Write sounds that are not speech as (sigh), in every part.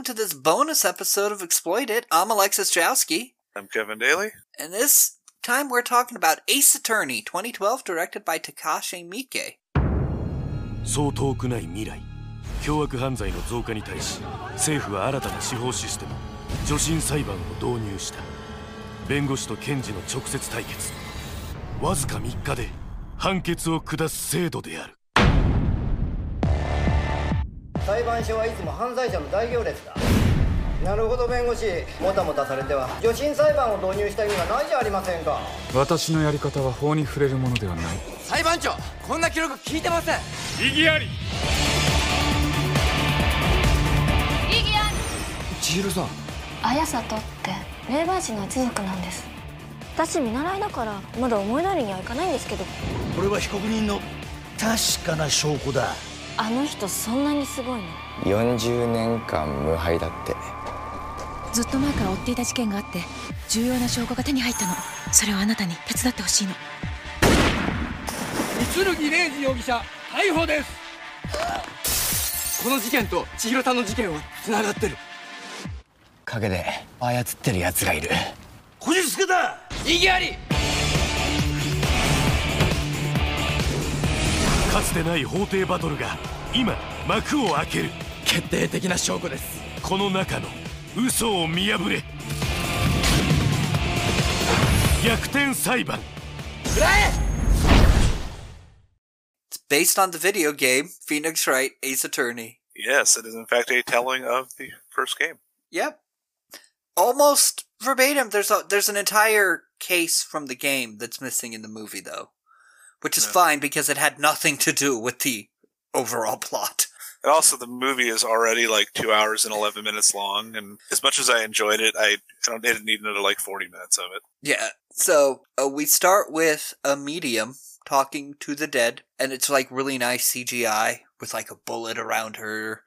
Welcome to this bonus episode of Exploit It. I'm Alexis Jowski. I'm Kevin Daly. And this time we're talking about Ace Attorney 2012, directed by Takashi Miike. そう遠くない未来凶悪犯罪の増加に対し政府は新たな司法システム助審裁判を導入した弁護士と検事の直接対決わずか3日で判決を下す制度である裁判所はいつも犯罪者の大行列だ。なるほど弁護士。もたもたされては助審裁判を導入した意味がないじゃありませんか。私のやり方は法に触れるものではない。裁判長こんな記録聞いてません。異議あり。千尋さん。綾里って霊媒師の一族なんです。私見習いだからまだ思い通りにはいかないんですけど。これは被告人の確かな証拠だあの人そんなにすごいの？40年間無敗だって。ずっと前から追っていた事件があって重要な証拠が手に入ったの。それをあなたに手伝ってほしいの。三剣礼二容疑者逮捕です。この事件と千尋さんの事件はつながってる。陰で操ってる奴がいる。こじつけだ異議あり！かつてない法廷バトルが今幕を開ける決定的な証拠ですこの中の嘘を見破れ逆転裁判 It's based on the video game Phoenix Wright Ace Attorney. Yes, it is in fact a telling of the first game. Yep. Almost verbatim. There's a there's an entire case from the game that's missing in the movie though. Which is Yeah. fine because it had nothing to do with the overall plot. And also, the movie is already like two hours and eleven minutes long, and as much as I enjoyed it, I, I don't didn't need another like forty minutes of it. Yeah. So uh, we start with a medium talking to the dead, and it's like really nice CGI with like a bullet around her.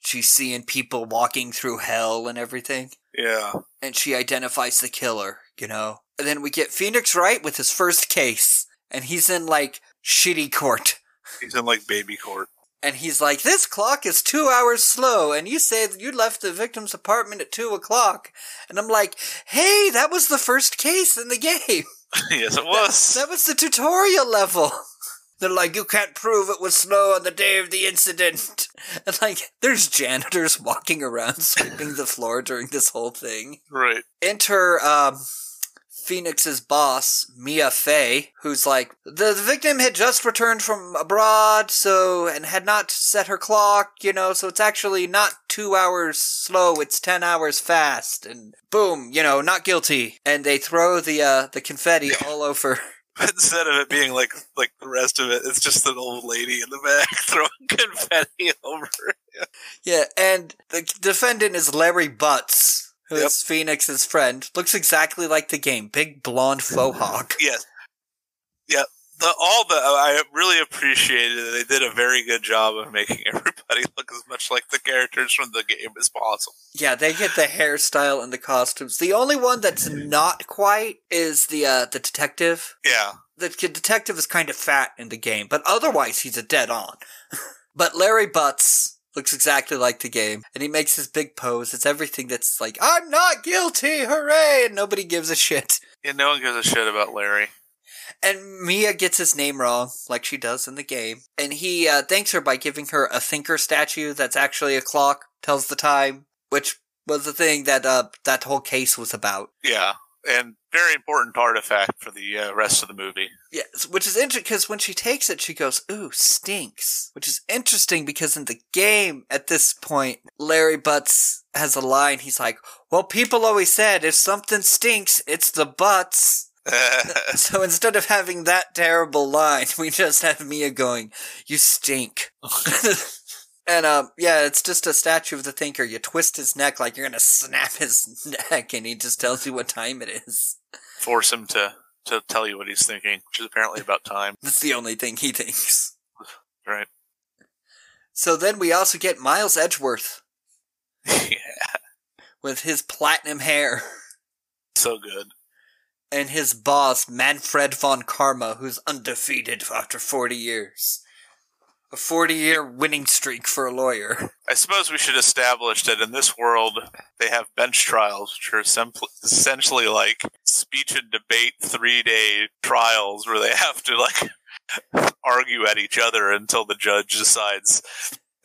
She's seeing people walking through hell and everything, Yeah, and she identifies the killer, you know. And then we get Phoenix Wright with his first case, and he's in like shitty court. He's in like baby court. And he's like, this clock is two hours slow, and you say that you left the victim's apartment at two o'clock. And I'm like, hey, that was the first case in the game. (laughs) yes, it was. That was the tutorial level. (laughs) They're like, you can't prove it was slow on the day of the incident. (laughs) And like, there's janitors walking around sweeping the floor during this whole thing. right. Enter, um, Phoenix's boss, Mia Fey, who's like, the, the victim had just returned from abroad, so, and had not set her clock, you know, so it's actually not two hours slow, it's ten hours fast, and boom, you know, not guilty. And they throw the, uh, the confetti (laughs) all over. Instead of it being like like the rest of it, it's just an old lady in the back (laughs) throwing confetti over. Yeah, and the defendant is Larry Butts, who's Yep. Phoenix's friend. Looks exactly like the game. Big blonde faux hawk. (laughs) Yes. Yeah. The, all the I really appreciated it. They did a very good job of making (laughs) everybody look as much like the characters from the game as possible. Yeah, they get the hairstyle and the costumes. The only one that's not quite is the uh, the detective. Yeah. The detective is kind of fat in the game, but otherwise he's a dead on. (laughs) but Larry Butts looks exactly like the game, and he makes his big pose. It's everything that's like, I'm not guilty, hooray! And nobody gives a shit. Yeah, no one gives a shit about Larry. And Mia gets his name wrong, like she does in the game. And he uh, thanks her by giving her a thinker statue that's actually a clock, tells the time, which was the thing that uh, that whole case was about. Yeah. And very important artifact for the uh, rest of the movie. Yes, which is interesting because when she takes it, she goes, "Ooh, stinks," which is interesting because in the game at this point, Larry Butts has a line. He's like, "Well, people always said if something stinks, it's the butts." (laughs) so instead of having that terrible line, we just have Mia going, "You stink." (laughs) And um, yeah, it's just a statue of the thinker. You twist his neck like you're gonna snap his (laughs) neck, and he just tells you what time it is. Force him to, to tell you what he's thinking, which is apparently about time. (laughs) That's the only thing he thinks. Right. So then we also get Miles Edgeworth yeah. with his platinum hair So good. and his boss Manfred von Karma, who's undefeated after 40 years. A 40 year winning streak for a lawyer. I suppose we should establish that in this world they have bench trials, which are simpl- essentially like speech and debate three day trials where they have to like (laughs) argue at each other until the judge decides (laughs)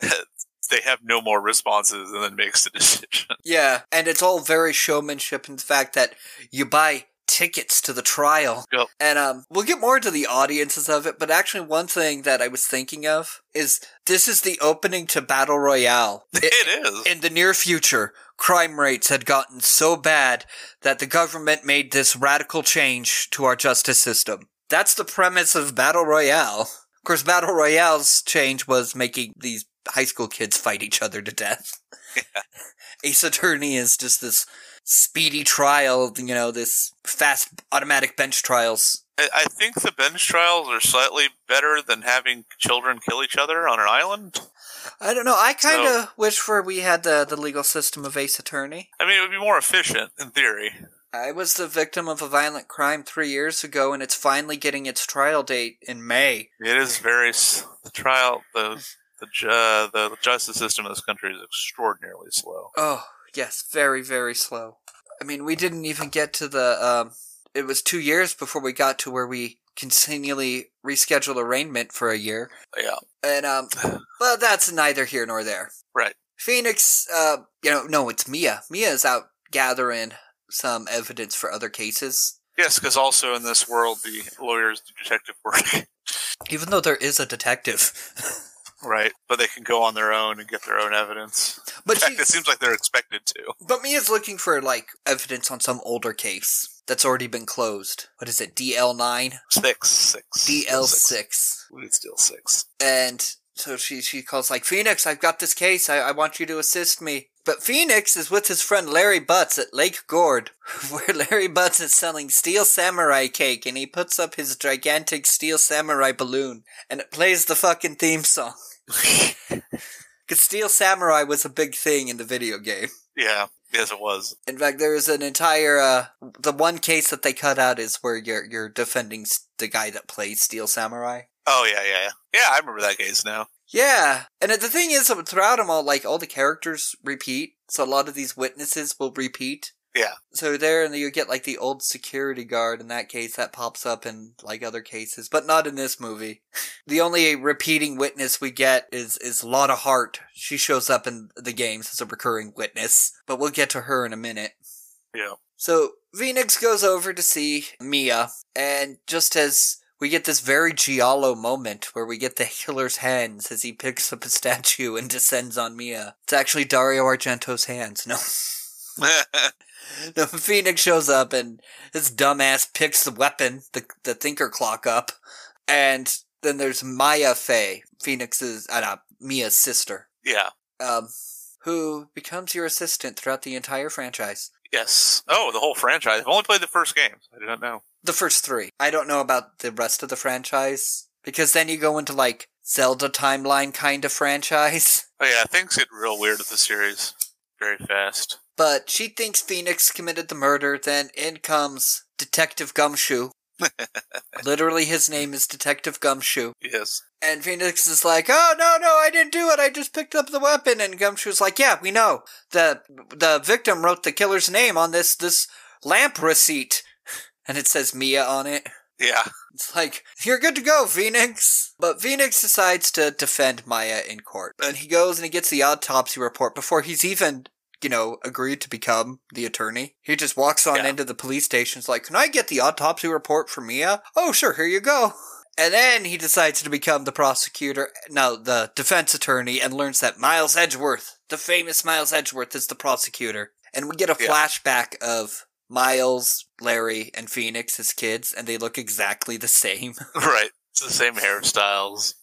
they have no more responses and then makes the decision. Yeah, and it's all very showmanship in the fact that you buy tickets to the trial. Yep. And um we'll get more into the audiences of it, but actually one thing that I was thinking of is this is the opening to Battle Royale. (laughs) It is. In the near future, crime rates had gotten so bad that the government made this radical change to our justice system. That's the premise of Battle Royale. Of course, Battle Royale's change was making these high school kids fight each other to death. (laughs) (laughs) Ace Attorney is just this speedy trial, you know, this fast automatic bench trials. I think the bench trials are slightly better than having children kill each other on an island. I don't know. I kind of So- wish for we had the the legal system of Ace Attorney. I mean, it would be more efficient in theory. I was the victim of a violent crime three years ago, and it's finally getting its trial date in May. It is very the trial the the ju- uh, the justice system in this country is extraordinarily slow. Oh, yes, very, very slow. I mean, we didn't even get to the. Um, it was two years before we got to where we continually reschedule arraignment for a year. Yeah, And, um, (sighs) but that's neither here nor there. right. Phoenix, uh, you know, no, it's Mia. Mia is out gathering some evidence for other cases. Yes, because also in this world, the lawyers do detective work. (laughs) Even though there is a detective. (laughs) right, but they can go on their own and get their own evidence. But fact, she- it seems like they're expected to. But Mia's looking for, like, evidence on some older case that's already been closed. What is it, DL9? Six, six, DL6. It's still six. And so she, she calls, like, Phoenix, I've got this case. I, I want you to assist me. But Phoenix is with his friend Larry Butts at Lake Gourd, (laughs) where Larry Butts is selling Steel Samurai cake, and he puts up his gigantic Steel Samurai balloon, and it plays the fucking theme song. (laughs) (laughs) Because Steel Samurai was a big thing in the video game. Yeah, yes, it was. In fact, there is an entire uh, the one case that they cut out is where you're you're defending the guy that plays Steel Samurai. Oh yeah, yeah, yeah. Yeah, I remember that case now. Yeah, and the thing is, throughout them all, like all the characters repeat, so a lot of these witnesses will repeat. Yeah. So there, and you get like the old security guard. In that case, that pops up in like other cases, but not in this movie. (laughs) The only repeating witness we get is is Lotta Hart. She shows up in the games as a recurring witness, but we'll get to her in a minute. Yeah. So Phoenix goes over to see Mia, and just as we get this very Giallo moment where we get the killer's hands as he picks up a statue and (laughs) descends on Mia. It's actually Dario Argento's hands. No. (laughs) (laughs) no, Phoenix shows up and his dumbass picks the weapon, the the thinker clock up, and then there's Maya Fey, Phoenix's, uh, no, Mia's sister, yeah. um, who becomes your assistant throughout the entire franchise. Yes. Oh, the whole franchise. I've only played the first games. I didn't know. The first three. I don't know about the rest of the franchise because then you go into like Zelda timeline kind of franchise. Oh yeah, things get real weird with the series very fast. But she thinks Phoenix committed the murder. Then in comes Detective Gumshoe. (laughs) Literally, his name is Detective Gumshoe. Yes. And Phoenix is like, "Oh no, no, I didn't do it. I just picked up the weapon." And Gumshoe's like, "Yeah, we know. the The victim wrote the killer's name on this this lamp receipt, (laughs) and it says Mia on it." Yeah. It's like, you're good to go, Phoenix. But Phoenix decides to defend Maya in court. And he goes and he gets the autopsy report before he's even, you know, agreed to become the attorney. He just walks on Yeah. into the police station. It's like, can I get the autopsy report for Mia? Oh, sure, here you go. (laughs) And then he decides to become the prosecutor, no, the defense attorney, and learns that Miles Edgeworth, the famous Miles Edgeworth, is the prosecutor. And we get a Yeah. flashback of Miles, Larry, and Phoenix as kids, and they look exactly the same. (laughs) Right. It's the same hairstyles.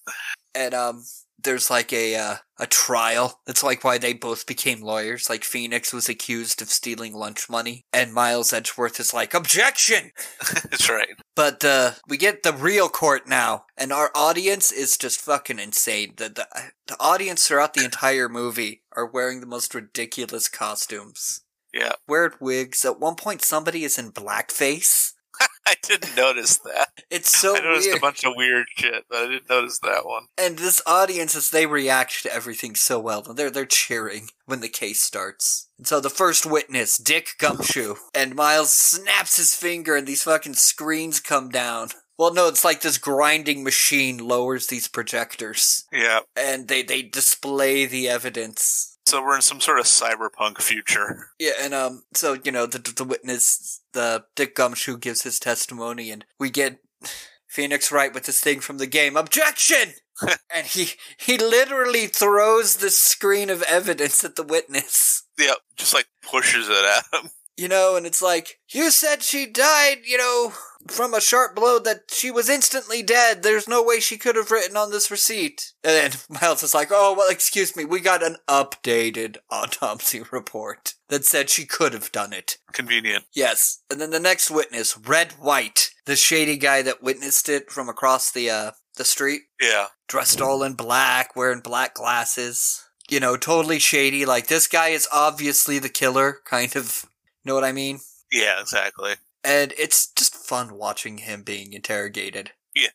and um there's like a uh, a trial. That's like why they both became lawyers. Like Phoenix was accused of stealing lunch money, and Miles Edgeworth is like objection. (laughs) That's right. But uh, we get the real court now, and our audience is just fucking insane. The, the the audience throughout the entire movie are wearing the most ridiculous costumes. Yeah. Weird wigs. At one point, somebody is in blackface. (laughs) I didn't notice that. It's so I noticed weird. a bunch of weird shit, but I didn't notice that one. And this audience, as they react to everything so well, they're they're cheering when the case starts. And so the first witness, Dick Gumshoe, and Miles snaps his finger, and these fucking screens come down. Well, no, it's like this grinding machine lowers these projectors, Yeah. and they they display the evidence. So we're in some sort of cyberpunk future. Yeah, and um, so you know the the witness, the Dick Gumshoe gives his testimony, and we get Phoenix Wright with this thing from the game. Objection! (laughs) and he he literally throws the screen of evidence at the witness. Yep, just like pushes it at him. You know, and it's like, you said she died, you know, from a sharp blow that she was instantly dead. There's no way she could have written on this receipt. And then (laughs) Miles is like, oh, well, excuse me, we got an updated autopsy (laughs) report that said she could have done it. Convenient. Yes. And then the next witness, Redd White, the shady guy that witnessed it from across the, uh, the street, Yeah. dressed all in black, wearing black glasses. You know, totally shady. Like, this guy is obviously the killer, kind of. Know what I mean? Yeah, exactly. And it's just fun watching him being interrogated. Yeah.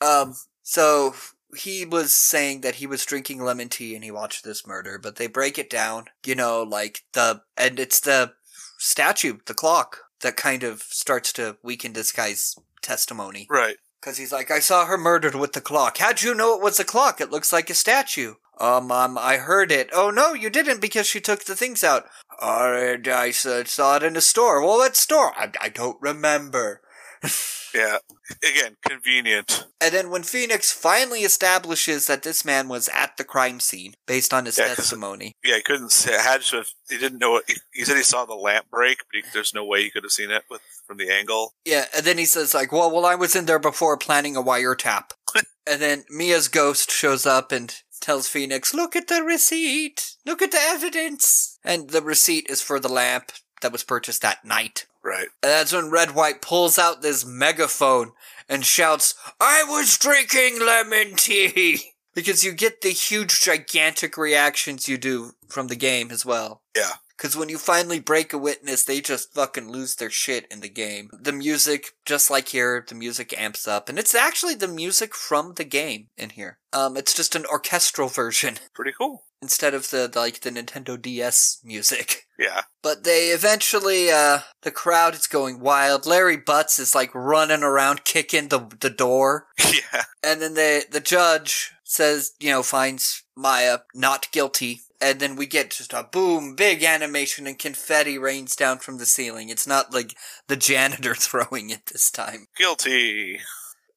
Um, so he was saying that he was drinking lemon tea and he watched this murder, but they break it down, you know, like the, and it's the statue, the clock, that kind of starts to weaken this guy's testimony. Right. Cause he's like, I saw her murdered with the clock. How'd you know it was a clock? It looks like a statue. Um, um, I heard it. Oh no, you didn't because she took the things out. Uh, I saw it in a store. Well, what store? I, I don't remember. (laughs) Yeah. Again, convenient. And then when Phoenix finally establishes that this man was at the crime scene based on his Yeah, testimony, Yeah, he couldn't say. Had to have. He didn't know. He, he said he saw the lamp break, but he, there's no way he could have seen it with from the angle. yeah, and then he says like, "Well, well, I was in there before planning a wiretap." (laughs) and then Mia's ghost shows up and tells Phoenix, "Look at the receipt. Look at the evidence." And the receipt is for the lamp that was purchased that night. Right. And that's when Redd White pulls out this megaphone and shouts, I was drinking lemon tea! (laughs) Because you get the huge, gigantic reactions you do from the game as well. Yeah. Because when you finally break a witness, they just fucking lose their shit in the game. The music, just like here, the music amps up. And it's actually the music from the game in here. Um, it's just an orchestral version (laughs) Pretty cool. instead of the, like, the Nintendo DS music. (laughs) Yeah. But they eventually, uh, the crowd is going wild. Larry Butts is like running around kicking the, the door. (laughs) Yeah. And then the, the judge says, you know, finds Maya not guilty. And then we get just a boom, big animation and confetti rains down from the ceiling. It's not like the janitor (laughs) throwing it this time. Guilty.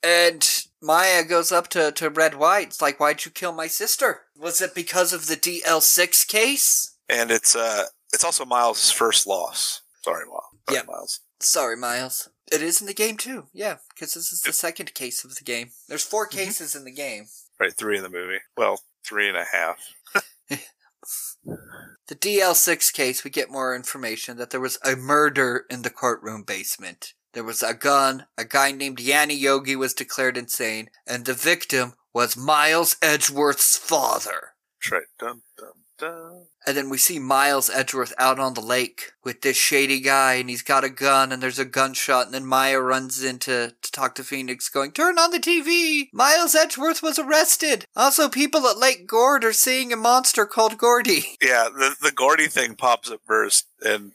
And Maya goes up to, to Redd White. It's like, why'd you kill my sister? Was it because of the DL6 case? And it's uh, it's also Miles' first loss. Sorry, Miles. Sorry, Yeah. Miles. Sorry, Miles. It is in the game too. Yeah, because this is the second case of the game. There's 4 cases in the game. Right, three in the movie. Well, three and a half. The DL6 case, we get more information that there was a murder in the courtroom basement. There was a gun, a guy named Yanni Yogi was declared insane, and the victim was Miles Edgeworth's father. That's right. Dun dun. And then we see Miles Edgeworth out on the lake with this shady guy, and he's got a gun, and there's a gunshot, and then Maya runs in to, to talk to Phoenix, going, Turn on the TV! Miles Edgeworth was arrested! Also, people at Lake Gourd are seeing a monster called Gourdy. (laughs) Yeah, the the Gourdy thing pops up first, and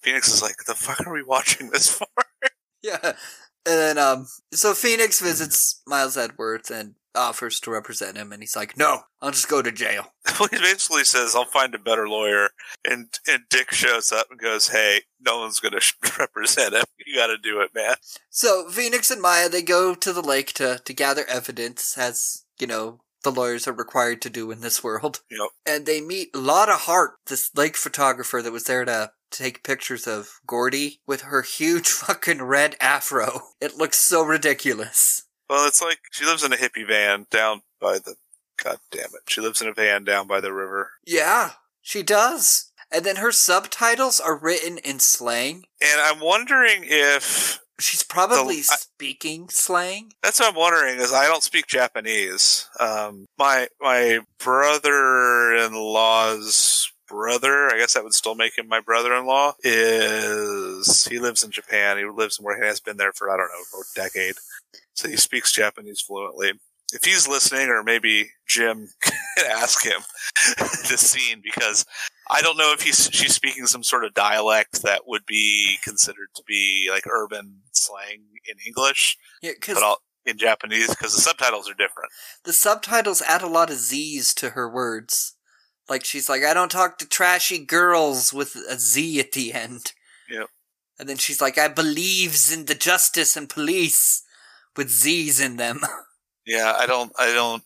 Phoenix is like, "The fuck are we watching this for?" (laughs) Yeah. And then, um, so Phoenix visits Miles Edgeworth and offers to represent him, and he's like, No, I'll just go to jail. (laughs) Well, he basically says, "I'll find a better lawyer," and and Dick shows up and goes, "Hey, no one's gonna sh- (laughs) represent him. You got to do it, man." So Phoenix and Maya they go to the lake to to gather evidence, as you know the lawyers are required to do in this world. Yep. And they meet Lotta Hart, this lake photographer that was there to take pictures of Gourdy with her huge (laughs) fucking red afro. It looks so ridiculous. Well, it's like she lives in a hippie van down by the. God damn it! She lives in a van down by the river, Yeah, she does. And then her subtitles are written in slang. and I'm wondering if She's probably The- I- speaking slang. That's what I'm wondering. Is I don't speak Japanese. Um, my my brother-in-law's brother, I guess that would still make him my brother-in-law, is he lives in Japan. He lives where he has been there for I don't know, a decade. So he speaks Japanese fluently. If he's listening, or maybe Jim could (laughs) ask him (laughs) this scene because I don't know if he's she's speaking some sort of dialect that would be considered to be like urban slang in English, Yeah, because but all, in Japanese because the subtitles are different. the subtitles add a lot of Z's to her words. Like she's like, I don't talk to trashy girls with a Z at the end. Yep. And then she's like, I believes in the justice and police with Z's in them. (laughs) Yeah, I don't. I don't.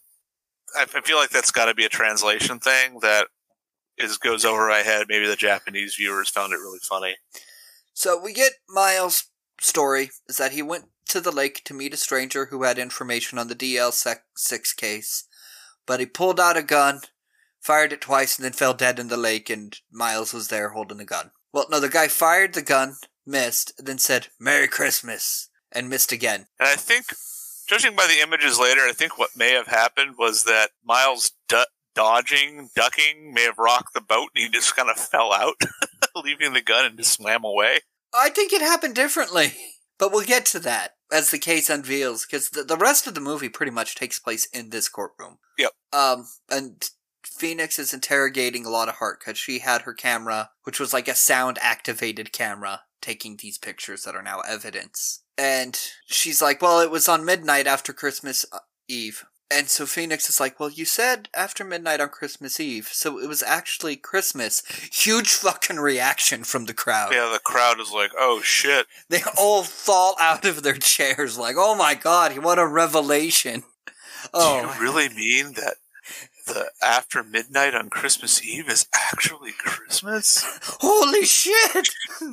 I feel like that's got to be a translation thing that is goes over my head. Maybe the Japanese viewers found it really funny. So we get Miles' story is that he went to the lake to meet a stranger who had information on the DL6 case, but he pulled out a gun, fired it twice, and then fell dead in the lake, and Miles was there holding the gun. Well, no, the guy fired the gun, missed, and then said, Merry Christmas, and missed again. And I think, judging by the images later, I think what may have happened was that Miles du- dodging, ducking, may have rocked the boat, and he just kind of fell out, (laughs) leaving the gun and just swam away. I think it happened differently, but we'll get to that as the case unveils, because the, the rest of the movie pretty much takes place in this courtroom. Yep. Um, and Phoenix is interrogating a Lotta Hart because she had her camera, which was like a sound activated camera, taking these pictures that are now evidence. And she's like, well, it was on midnight after Christmas uh, Eve. And so Phoenix is like, well, you said after midnight on Christmas Eve, so it was actually Christmas. Huge fucking reaction from the crowd. Yeah, the crowd is like, "Oh shit!" (laughs) They all fall out of their chairs like, "Oh my god, what a revelation!" Do Oh, you really mean that the after midnight on Christmas Eve is actually Christmas? holy shit!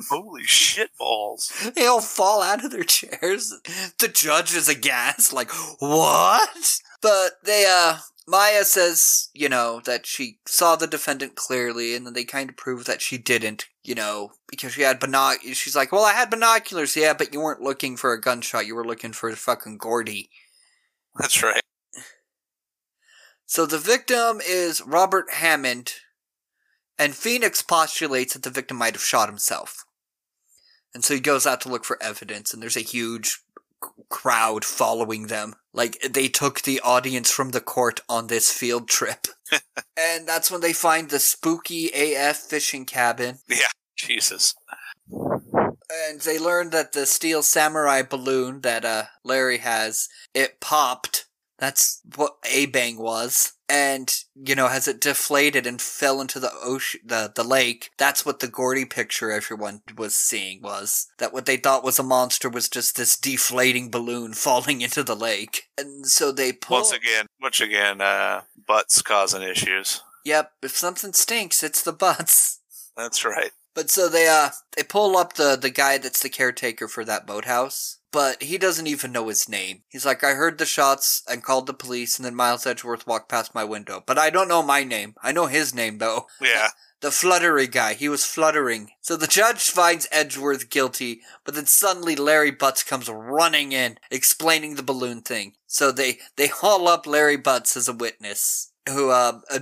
Holy shit balls! They all fall out of their chairs. The judge is aghast, like, "What?" But they, uh, Maya says, you know, that she saw the defendant clearly, and then they kind of prove that she didn't, you know, because she had binoc. She's like, "Well, I had binoculars, yeah, but you weren't looking for a gunshot. You were looking for a fucking Gourdy." That's right. So the victim is Robert Hammond, and Phoenix postulates that the victim might have shot himself. And so he goes out to look for evidence, and there's a huge crowd following them. Like they took the audience from the court on this field trip. (laughs) and that's when they find the spooky AF fishing cabin. Yeah, Jesus. And they learn that the steel samurai balloon that uh Larry has, it popped. That's what A Bang was. And, you know, as it deflated and fell into the ocean, the, the lake, that's what the Gourdy picture everyone was seeing was. That what they thought was a monster was just this deflating balloon (laughs) falling into the lake. And so they pull. Once again, once again, uh, butts causing issues. Yep, if something stinks, it's the butts. That's right. But so they uh they pull up the the guy that's the caretaker for that boathouse, but he doesn't even know his name. He's like, I heard the shots and called the police, and then Miles Edgeworth walked past my window, but I don't know my name. I know his name though. (laughs) Yeah. The fluttery guy. He was fluttering. So the judge finds Edgeworth guilty, but then suddenly Larry Butts comes running in, explaining the balloon thing. So they they haul up Larry Butts as a witness who uh, uh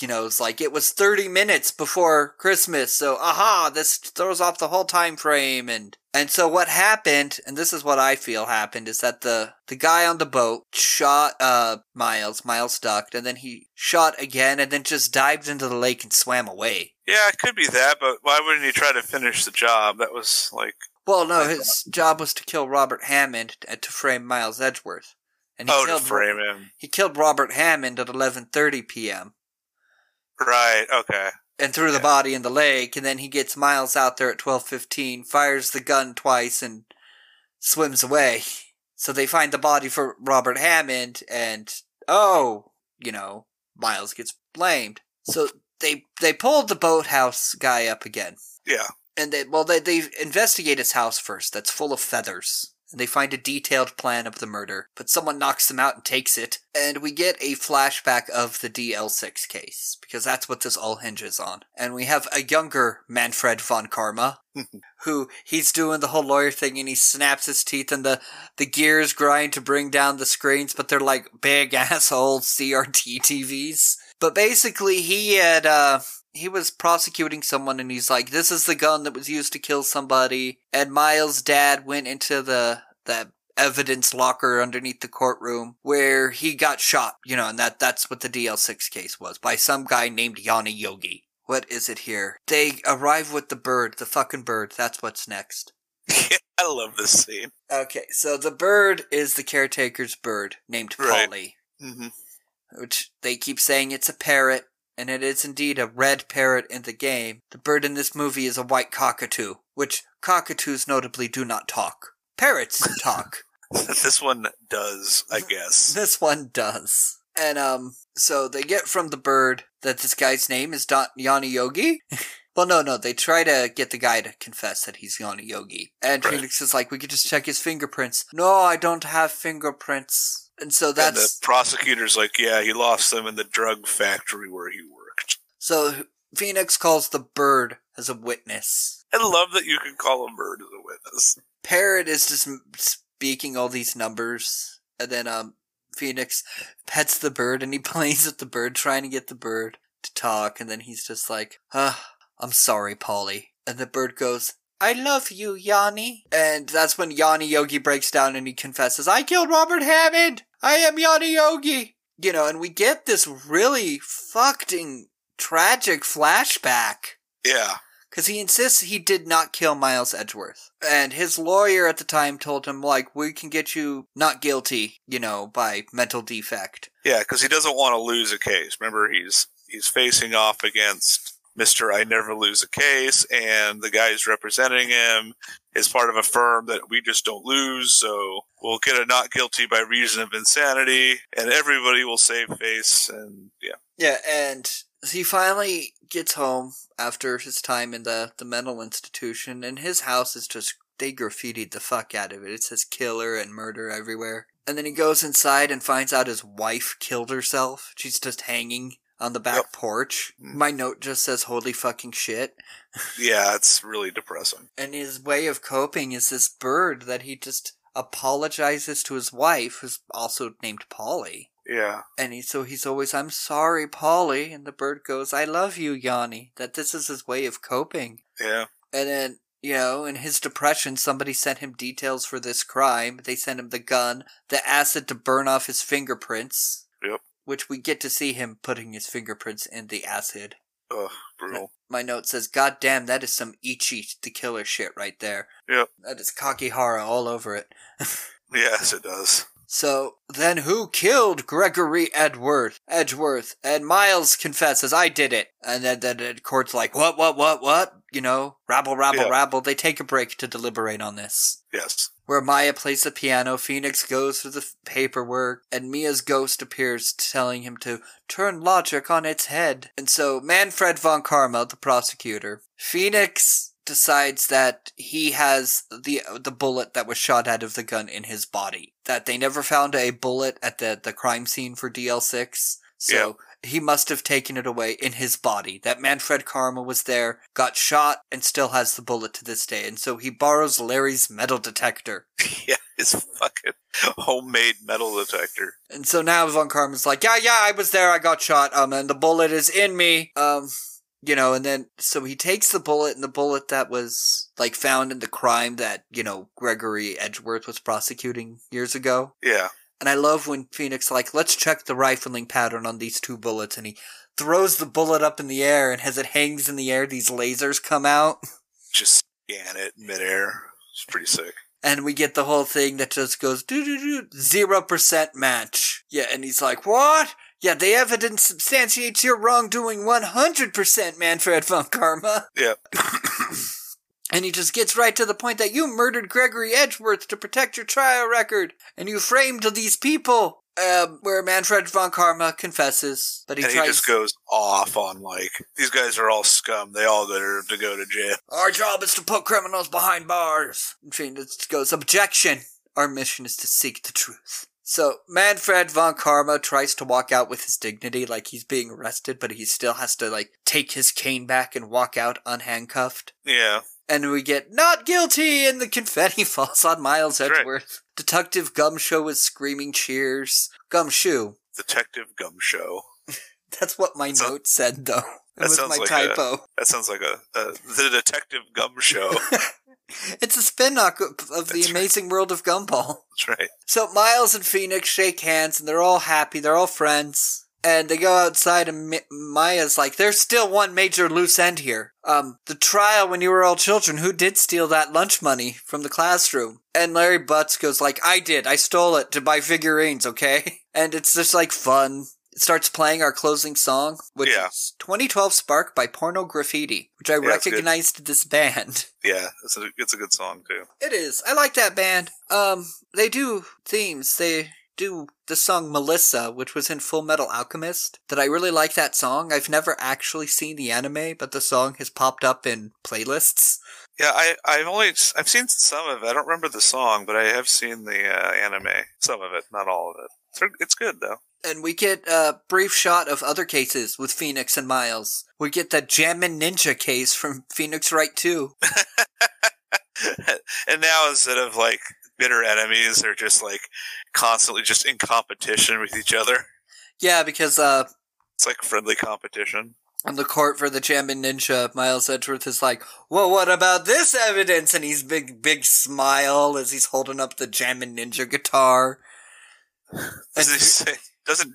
you know is like it was 30 minutes before christmas so aha this throws off the whole time frame and and so what happened and this is what i feel happened is that the the guy on the boat shot uh miles miles ducked and then he shot again and then just dived into the lake and swam away Yeah, it could be that, but why wouldn't he try to finish the job? That was like, well no his job was to kill robert hammond uh, to frame miles edgeworth and oh, to frame him. he killed robert hammond at 11:30 p.m. Right. Okay. And threw the body in the lake, and then he gets Miles out there at twelve fifteen, fires the gun twice, and swims away. So they find the body for Robert Hammond, and oh, you know, Miles gets blamed. So they they pulled the boathouse guy up again, Yeah. and they well they they investigate his house first. That's full of feathers. And they find a detailed plan of the murder, but someone knocks them out and takes it. And we get a flashback of the DL6 case, because that's what this all hinges on. And we have a younger Manfred von Karma, (laughs) who he's doing the whole lawyer thing and he snaps his teeth and the, the gears grind to bring down the screens, but they're like big (laughs) asshole CRT TVs. But basically, he had, uh, he was prosecuting someone and he's like, this is the gun that was used to kill somebody. And Miles' dad went into the, the evidence locker underneath the courtroom where he got shot, you know, and that, that's what the DL6 case was by some guy named Yanni Yogi. What is it here? They arrive with the bird, the fucking bird. That's what's next. (laughs) I love this scene. Okay, so the bird is the caretaker's bird named Right. Polly, hmm which they keep saying it's a parrot, and it is indeed a red parrot in the game. The bird in this movie is a white cockatoo, which cockatoos notably do not talk. Parrots (laughs) talk. this one does, I guess. (laughs) This one does. And um, so they get from the bird that this guy's name is Don- Yanni Yogi. (laughs) well, no, no, they try to get the guy to confess that he's Yanni Yogi. And Right. Phoenix is like, we could just check his fingerprints. No, I don't have fingerprints. And so that's and the prosecutor's like, yeah, he lost them in the drug factory where he worked. so Phoenix calls the bird as a witness. I love that you can call a bird as a witness. Parrot is just speaking all these numbers, and then um, Phoenix pets the bird and he (laughs) plays with the bird, trying to get the bird to talk, and then he's just like, "Ah, I'm sorry, Polly," and the bird goes. I love you, Yanni. And that's when Yanni Yogi breaks down and he confesses, I killed Robert Hammond! I am Yanni Yogi! You know, and we get this really fucking tragic flashback Yeah. because he insists he did not kill Miles Edgeworth. And his lawyer at the time told him, like, we can get you not guilty, you know, by mental defect. Yeah, because he doesn't want to lose a case. Remember, he's he's facing off against Mister I Never Lose a Case, and the guy who's representing him is part of a firm that we just don't lose. So we'll get a not guilty by reason of insanity, and everybody will save face. And yeah, Yeah, and he finally gets home after his time in the, the mental institution, and his house is just, they graffitied the fuck out of it. It says killer and murder everywhere. And then he goes inside and finds out his wife killed herself. She's just hanging on the back porch. My note just says, holy fucking shit. yeah, it's really depressing. And his way of coping is this bird that he just apologizes to his wife, who's also named Polly. Yeah, And he, so he's always, I'm sorry, Polly. And the bird goes, I love you, Yanni. That this is his way of coping. yeah, And then, you know, in his depression, somebody sent him details for this crime. They sent him the gun, the acid to burn off his fingerprints. Yep. Which we get to see him putting his fingerprints in the acid. ugh, brutal. My note says, God damn, that is some Ichi the killer shit right there. Yep. That is Kakihara all over it. (laughs) Yes, it does. So then who killed Gregory Edworth? Edgeworth. And Miles confesses, I did it. And then, then the court's like, what, what, what, what? You know, rabble, rabble, Yeah. rabble. They take a break to deliberate on this. Yes. Where Maya plays the piano, Phoenix goes through the paperwork, and Mia's ghost appears telling him to turn logic on its head. And so Manfred von Karma, the prosecutor, Phoenix decides that he has the the bullet that was shot out of the gun in his body. That they never found a bullet at the, the crime scene for DL6. So he must have taken it away in his body. That Manfred Karma was there, got shot, and still has the bullet to this day. And so he borrows Larry's metal detector. (laughs) (laughs) Yeah, his fucking homemade metal detector. And so now Von Karma's like, yeah, yeah, I was there, I got shot, um, and the bullet is in me, um, you know, and then, so he takes the bullet, and the bullet that was, like, found in the crime that, you know, Gregory Edgeworth was prosecuting years ago. Yeah. And I love when Phoenix, like, let's check the rifling pattern on these two bullets, and he throws the bullet up in the air, and as it hangs in the air, these lasers come out. (laughs) Just scan it midair. It's pretty sick. And we get the whole thing that just goes doo doo doo zero percent match. Yeah, and he's like, What? Yeah, the evidence substantiates your wrongdoing one hundred percent, Manfred von Karma. Yep. (laughs) And he just gets right to the point that you murdered Gregory Edgeworth to protect your trial record, and you framed these people. Um, where Manfred von Karma confesses, but he and he tries. just goes off on like these guys are all scum. They all deserve to go to jail. Our job is to put criminals behind bars. And Shane just goes, objection. Our mission is to seek the truth. So Manfred von Karma tries to walk out with his dignity like he's being arrested, but he still has to like take his cane back and walk out unhandcuffed. Yeah. And we get not guilty and the confetti (laughs) falls on Miles That's right. Edgeworth. Detective Gumshoe is screaming cheers. Gumshoe. Detective Gumshoe. (laughs) That's what my note said, though. It That was sounds my like typo. A, that sounds like a, a the Detective Gum Show. (laughs) It's a spin-off of of the amazing world of Gumball. That's right. So Miles and Phoenix shake hands and they're all happy. They're all friends. And they go outside and Mi- Maya's like, there's still one major loose end here. Um, the trial when you were all children, who did steal that lunch money from the classroom? And Larry Butts goes like, I did. I stole it to buy figurines, okay? (laughs) And it's just like fun. It starts playing our closing song, which Yeah. is 2012 Spark by Porno Graffitti, which I Yeah, recognized this band. (laughs) Yeah, it's a it's a good song too. It is. I like that band. Um, they do themes. They do the song Melissa, which was in Full Metal Alchemist. That I really like that song. I've never actually seen the anime, but the song has popped up in playlists. Yeah, I I've only I've seen some of it. I don't remember the song, but I have seen the uh, anime. Some of it, not all of it. It's, it's good though. And we get a brief shot of other cases with Phoenix and Miles. We get the Jammin' Ninja case from Phoenix Wright 2. (laughs) and now instead of like bitter enemies, they're just like constantly just in competition with each other. Yeah, because uh, It's like friendly competition. on the court for the Jammin' Ninja, Miles Edgeworth is like, well, what about this evidence? And he's big, big smile as he's holding up the Jammin' Ninja guitar. Does he say, doesn't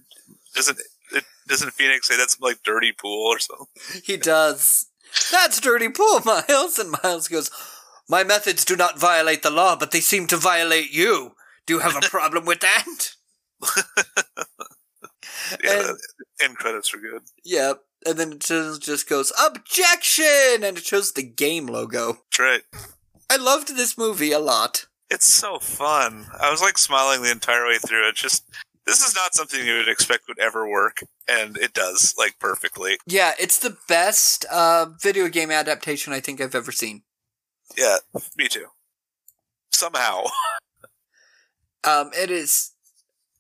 doesn't it, doesn't Phoenix say that's like dirty pool or something? He does. That's dirty pool, Miles. And Miles goes, my methods do not violate the law, but they seem to violate you. Do you have a problem with that? (laughs) (laughs) Yeah, And- end credits are good. Yep. And then it just just goes, objection! And it shows the game logo. That's right. I loved this movie a lot. It's so fun. I was like smiling the entire way through. It just this is not something you would expect would ever work, and it does like perfectly. Yeah, it's the best uh, video game adaptation I think I've ever seen. Yeah, me too. Somehow, (laughs) Um, it is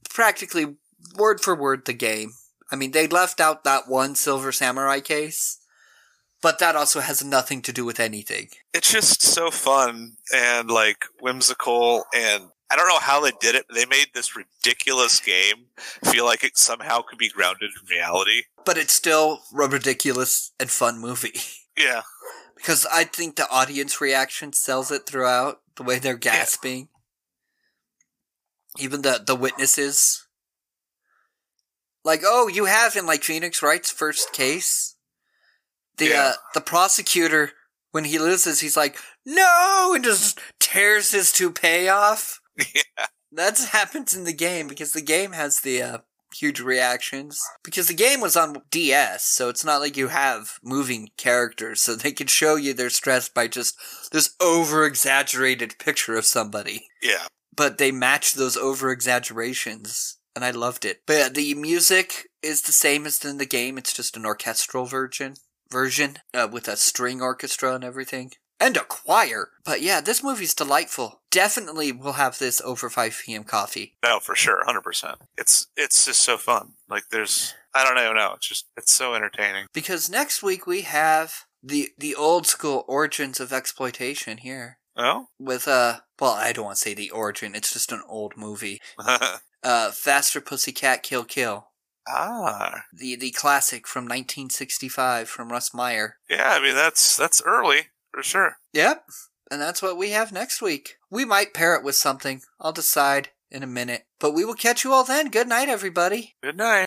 practically word for word the game. I mean, they left out that one Silver Samurai case, but that also has nothing to do with anything. it's just so fun and like whimsical, and I don't know how they did it. They made this ridiculous game feel like it somehow could be grounded in reality. But it's still a ridiculous and fun movie. (laughs) Yeah, because I think the audience reaction sells it throughout, the way they're gasping. Even the, the witnesses. Like, oh, you have in like Phoenix Wright's first case. The Yeah. uh, the prosecutor, when he loses, he's like, no, and just tears his toupee off. (laughs) yeah, That happens in the game because the game has the uh, huge reactions. Because the game was on DS, so it's not like you have moving characters, so they could show you their stress by just this over exaggerated picture of somebody. yeah. But they matched those over exaggerations, and I loved it. But yeah, the music is the same as in the game, it's just an orchestral version. Version uh, with a string orchestra and everything. And a choir. But yeah, this movie's delightful. Definitely will have this over 5 p.m. coffee. No, for sure, hundred percent. It's it's just so fun. Like there's, I don't know, no, it's just it's so entertaining. Because next week we have the the old school origins of exploitation here. Oh, With uh well, I don't want to say the origin, it's just an old movie. (laughs) Uh Faster Pussycat Kill Kill. ah, The the classic from 1965 from Russ Meyer. yeah. I mean that's that's early for sure. Yep. And that's what we have next week. We might pair it with something. I'll decide in a minute. But we will catch you all then. Good night, everybody. Good night.